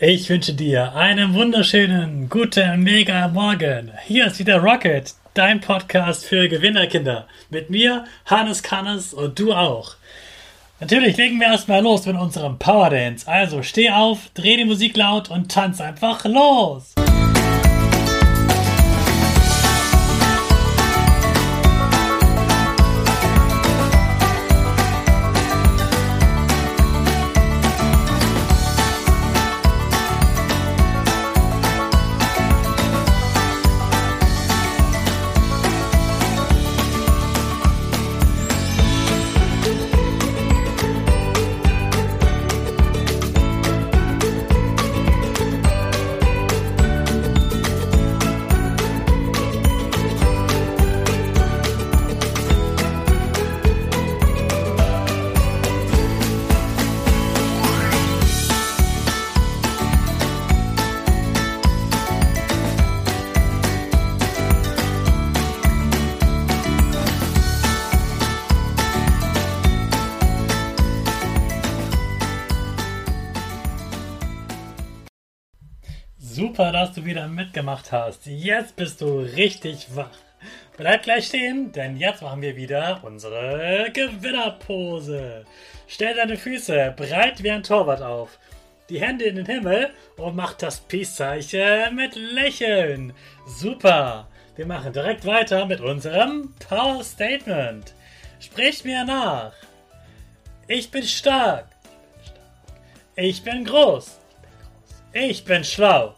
Ich wünsche dir einen wunderschönen, guten, mega Morgen. Hier ist wieder Rocket, dein Podcast für Gewinnerkinder. Mit mir, Hannes Kannes und du auch. Natürlich legen wir erstmal los mit unserem Power Dance. Also steh auf, dreh die Musik laut und tanz einfach los. Super, dass du wieder mitgemacht hast. Jetzt bist du richtig wach. Bleib gleich stehen, denn jetzt machen wir wieder unsere Gewinnerpose. Stell deine Füße breit wie ein Torwart auf, die Hände in den Himmel und mach das Peace-Zeichen mit Lächeln. Super. Wir machen direkt weiter mit unserem Power Statement. Sprich mir nach. Ich bin stark. Ich bin groß. Ich bin schlau.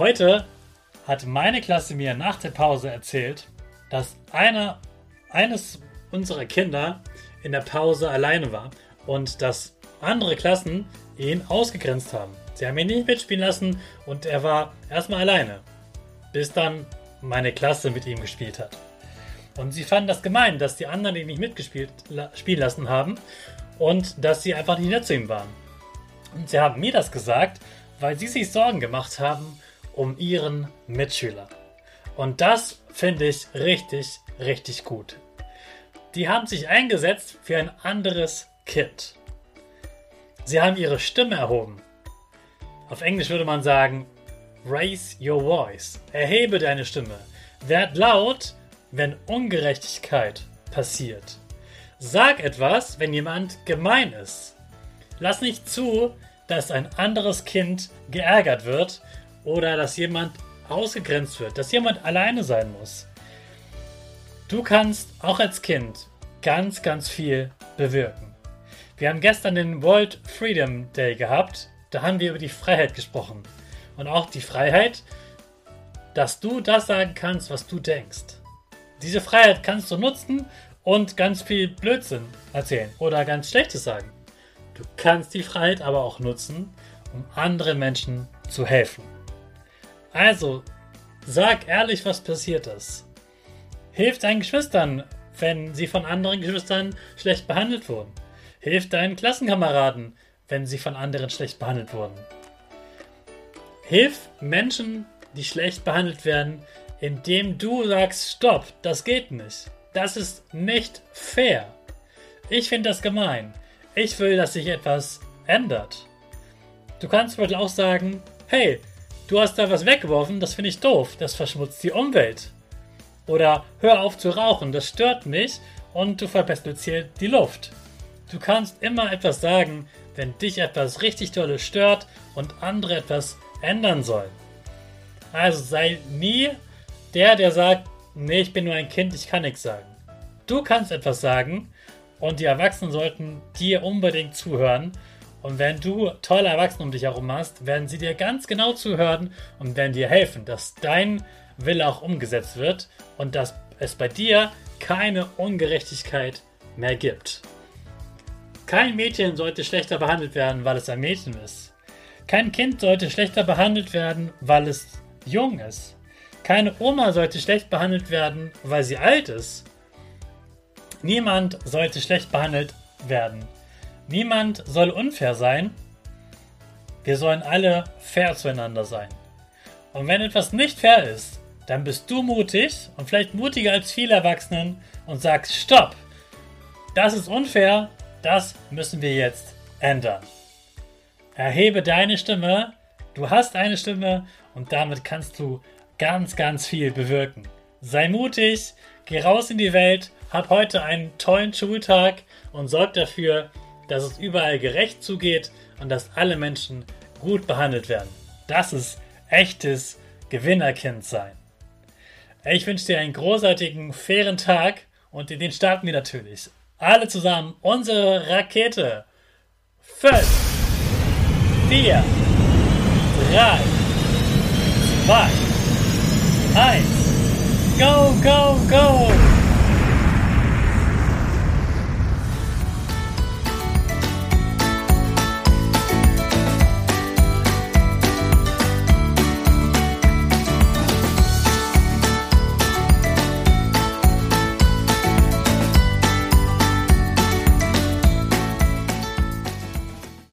Heute hat meine Klasse mir nach der Pause erzählt, dass einer, eines unserer Kinder in der Pause alleine war und dass andere Klassen ihn ausgegrenzt haben. Sie haben ihn nicht mitspielen lassen und er war erstmal alleine, bis dann meine Klasse mit ihm gespielt hat. Und sie fanden das gemein, dass die anderen ihn nicht mitgespielt spielen lassen haben und dass sie einfach nicht nett zu ihm waren. Und sie haben mir das gesagt, weil sie sich Sorgen gemacht haben um ihren Mitschüler. Und das finde ich richtig, richtig gut. Die haben sich eingesetzt für ein anderes Kind. Sie haben ihre Stimme erhoben. Auf Englisch würde man sagen, raise your voice. Erhebe deine Stimme. Werd laut, wenn Ungerechtigkeit passiert. Sag etwas, wenn jemand gemein ist. Lass nicht zu, dass ein anderes Kind geärgert wird oder dass jemand ausgegrenzt wird, dass jemand alleine sein muss. Du kannst auch als Kind ganz, ganz viel bewirken. Wir haben gestern den World Freedom Day gehabt. Da haben wir über die Freiheit gesprochen. Und auch die Freiheit, dass du das sagen kannst, was du denkst. Diese Freiheit kannst du nutzen und ganz viel Blödsinn erzählen oder ganz Schlechtes sagen. Du kannst die Freiheit aber auch nutzen, um anderen Menschen zu helfen. Also, sag ehrlich, was passiert ist. Hilf deinen Geschwistern, wenn sie von anderen Geschwistern schlecht behandelt wurden. Hilf deinen Klassenkameraden, wenn sie von anderen schlecht behandelt wurden. Hilf Menschen, die schlecht behandelt werden, indem du sagst, stopp, das geht nicht. Das ist nicht fair. Ich finde das gemein. Ich will, dass sich etwas ändert. Du kannst wohl auch sagen, hey, Du hast da was weggeworfen, das finde ich doof, das verschmutzt die Umwelt. Oder hör auf zu rauchen, das stört mich und du verpestelst hier die Luft. Du kannst immer etwas sagen, wenn dich etwas richtig Tolles stört und andere etwas ändern sollen. Also sei nie der, der sagt, nee, ich bin nur ein Kind, ich kann nichts sagen. Du kannst etwas sagen und die Erwachsenen sollten dir unbedingt zuhören und wenn du tolle Erwachsene um dich herum hast, werden sie dir ganz genau zuhören und werden dir helfen, dass dein Wille auch umgesetzt wird und dass es bei dir keine Ungerechtigkeit mehr gibt. Kein Mädchen sollte schlechter behandelt werden, weil es ein Mädchen ist. Kein Kind sollte schlechter behandelt werden, weil es jung ist. Keine Oma sollte schlecht behandelt werden, weil sie alt ist. Niemand sollte schlecht behandelt werden. Niemand soll unfair sein. Wir sollen alle fair zueinander sein. Und wenn etwas nicht fair ist, dann bist du mutig und vielleicht mutiger als viele Erwachsenen und sagst, stopp, das ist unfair, das müssen wir jetzt ändern. Erhebe deine Stimme, du hast eine Stimme und damit kannst du ganz, ganz viel bewirken. Sei mutig, geh raus in die Welt, hab heute einen tollen Schultag und sorg dafür, dass es überall gerecht zugeht und dass alle Menschen gut behandelt werden. Das ist echtes Gewinnerkind sein. Ich wünsche dir einen großartigen, fairen Tag und den starten wir natürlich. Alle zusammen unsere Rakete. 5, 4, 3, 2, 1. Go, go, go!